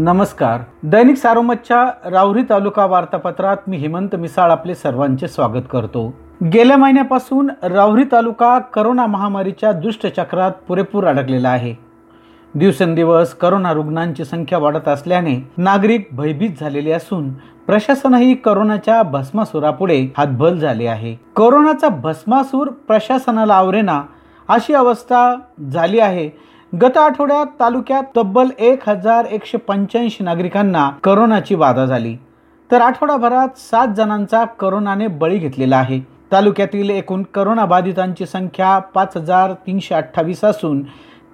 नमस्कार. दैनिक सारोमतच्या राहुरी तालुका वार्तापत्रात मी हेमंत मिसाळ आपले सर्वांचे स्वागत करतो. गेल्या महिन्यापासून राहुरी तालुका करोना महामारीच्या दुष्टचक्रात पुरेपूर अडकलेला आहे. दिवसेंदिवस करोना रुग्णांची संख्या वाढत असल्याने नागरिक भयभीत झालेले असून प्रशासनही करोनाच्या भस्मासुरापुढे हातभल झाले आहे. कोरोनाचा भस्मासूर प्रशासनाला आवरेना अशी अवस्था झाली आहे गत आठवड्यात तालुक्यात तब्बल एक हजार एकशे पंच्याऐंशी नागरिकांना करोनाची बाधा झाली. तर आठवडाभरात सात जणांचा करोनाने बळी घेतलेला आहे. तालुक्यातील एकूण करोना बाधितांची संख्या पाच हजार तीनशे अठ्ठावीस असून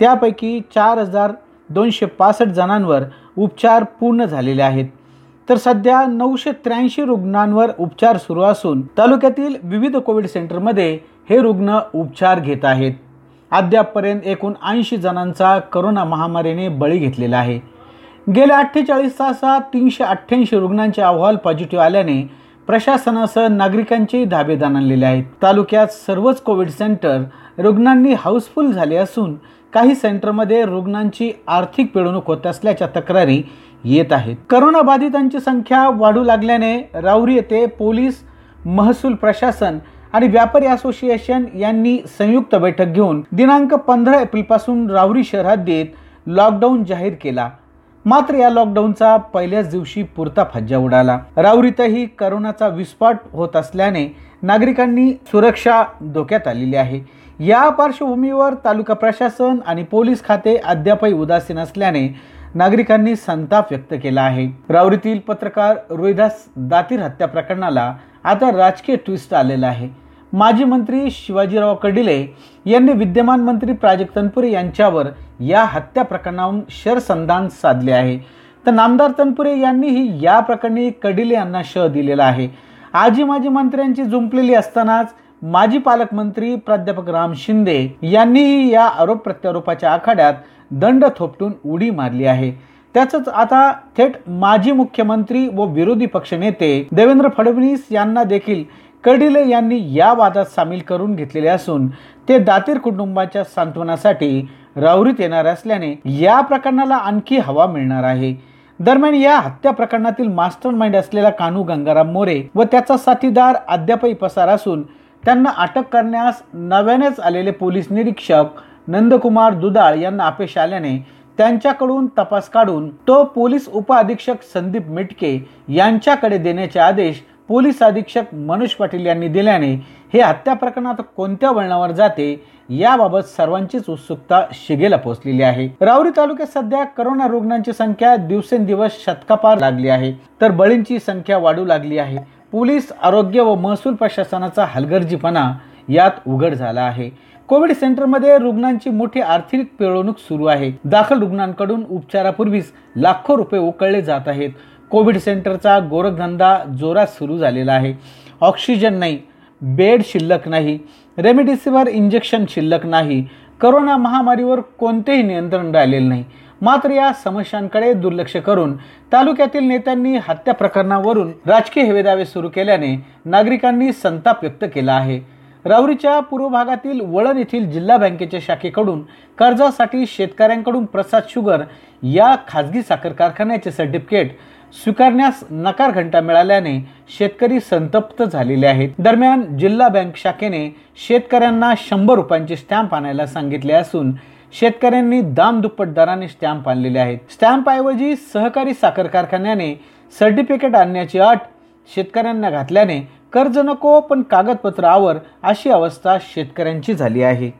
त्यापैकी चार हजार दोनशे पासष्ट जणांवर उपचार पूर्ण झालेले आहेत. तर सध्या नऊशे त्र्याऐंशी रुग्णांवर उपचार सुरू असून तालुक्यातील विविध कोविड सेंटरमध्ये हे रुग्ण उपचार घेत आहेत. अद्यापपर्यंत एकूण ऐंशी जणांचा करोना महामारीने बळी घेतलेला आहे. गेल्या अठ्ठेचाळीस तासात तीनशे अठ्ठ्याऐंशी रुग्णांचे अहवाल पॉझिटिव्ह आल्याने प्रशासनासह नागरिकांचे धाबे आणलेले आहेत. तालुक्यात सर्वच कोविड सेंटर रुग्णांनी हाऊसफुल झाले असून काही सेंटरमध्ये रुग्णांची आर्थिक पिळवणूक होत असल्याच्या तक्रारी येत आहेत. करोना बाधितांची संख्या वाढू लागल्याने राऊरी येथे पोलीस महसूल प्रशासन आणि व्यापारी असोसिएशन यांनी संयुक्त बैठक घेऊन दिनांक पंधरा एप्रिलपासून रावरी राहुरी शहरात देत लॉकडाऊन जाहीर केला. मात्र या लॉकडाऊनचा पहिल्याच दिवशी पुरता फज्जा उडाला. राहुरीतही करोनाचा विस्फाट होत असल्याने नागरिकांनी सुरक्षा धोक्यात आलेली आहे. या पार्श्वभूमीवर तालुका प्रशासन आणि पोलीस खाते अद्यापही उदासीन असल्याने नागरिकांनी संताप व्यक्त केला आहे. राऊरीतील पत्रकार रोहिदास दातीर हत्या प्रकरणाला आता राजकीय ट्विस्ट आलेला आहे. माजी मंत्री शिवाजीराव कडिले यांनी विद्यमान मंत्री प्राजक्त तनपुरे यांच्यावर या हत्या प्रकरणावरून शरसंधान साधले आहे. तर नामदार तनपुरे यांनीही या प्रकरणी कडिले यांना श दिलेला आहे. आजी माजी मंत्र्यांची जुंपलेली असतानाच माजी पालकमंत्री प्राध्यापक राम शिंदे यांनीही या आरोप प्रत्यारोपाच्या आखाड्यात दंड थोपटून उडी मारली आहे. त्याच आता थेट माजी मुख्यमंत्री व विरोधी पक्षनेते देवेंद्र फडणवीस यांना देखील कर्डिले यांनी या वादात सामील करून घेतलेले असून ते दातीर कुटुंबाच्या सांत्वनासाठी रावरीत येणार असल्याने या प्रकरणाला आणखी हवा मिळणार आहे. दरम्यान या हत्या प्रकरणातील मास्टर माइंड असलेला कानू गंगाराम मोरे व त्याचा साथीदार अद्यापही पसार असून त्यांना अटक करण्यास नव्यानेच आलेले पोलीस निरीक्षक नंदकुमार दुदाळ यांना अपेक्ष आल्याने त्यांच्याकडून तपास काढून तो पोलीस उपअधीक्षक संदीप मिटके यांच्याकडे देण्याचे आदेश पोलीस अधीक्षक मनोज पाटील यांनी दिल्याने हे हत्या प्रकरणात कोणत्या वळणावर जाते याबाबत सर्वांचीच उत्सुकता शिगेला पोहोचलेली आहे. राऊरी तालुक्यात सध्या करोना रुग्णांची संख्या दिवसेंदिवस शतकापार लागली आहे. तर बळींची संख्या वाढू लागली आहे. पोलीस आरोग्य व महसूल प्रशासनाचा हलगर्जीपणा यात उघड झाला आहे. कोविड सेंटरमध्ये रुग्णांची मोठी आर्थिक पिळवणूक सुरू आहे. दाखल रुग्णांकडून उपचारापूर्वीच लाखो रुपये उकळले जात आहेत. कोविड सेंटरचा गोरखधंदा जोरात सुरू झालेला आहे. ऑक्सिजन नाही बेड शिल्लक नाही रेमडेसिवीर इंजेक्शन शिल्लक नाही करोना महामारीवर कोणतेही नियंत्रण राहिलेले नाही. मात्र या समस्यांकडे दुर्लक्ष करून तालुक्यातील नेत्यांनी हत्या प्रकरणावरून राजकीय हेवेदावे सुरू केल्याने नागरिकांनी संताप व्यक्त केला आहे. राऊरीच्या पूर्व भागातील वळण येथील जिल्हा बँकेच्या शाखेकडून कर्जासाठी शेतकऱ्यांकडून प्रसाद शुगर या खाजगी साखर कारखान्याचे सर्टिफिकेट स्वीकारण्यास नकार घंटा मिळाल्याने शेतकरी संतप्त झालेले आहेत. दरम्यान जिल्हा बँक शाखेने शेतकऱ्यांना शंभर रुपयांचे स्टॅम्प आणायला सांगितले असून शेतकऱ्यांनी दाम दुप्पट दराने स्टॅम्प आणलेले आहेत. स्टॅम्प ऐवजी सहकारी साखर कारखान्याने सर्टिफिकेट आणण्याची अट शेतकऱ्यांना घातल्याने कर्ज नको पण कागदपत्र आवर अशी अवस्था शेतकऱ्यांची झाली आहे.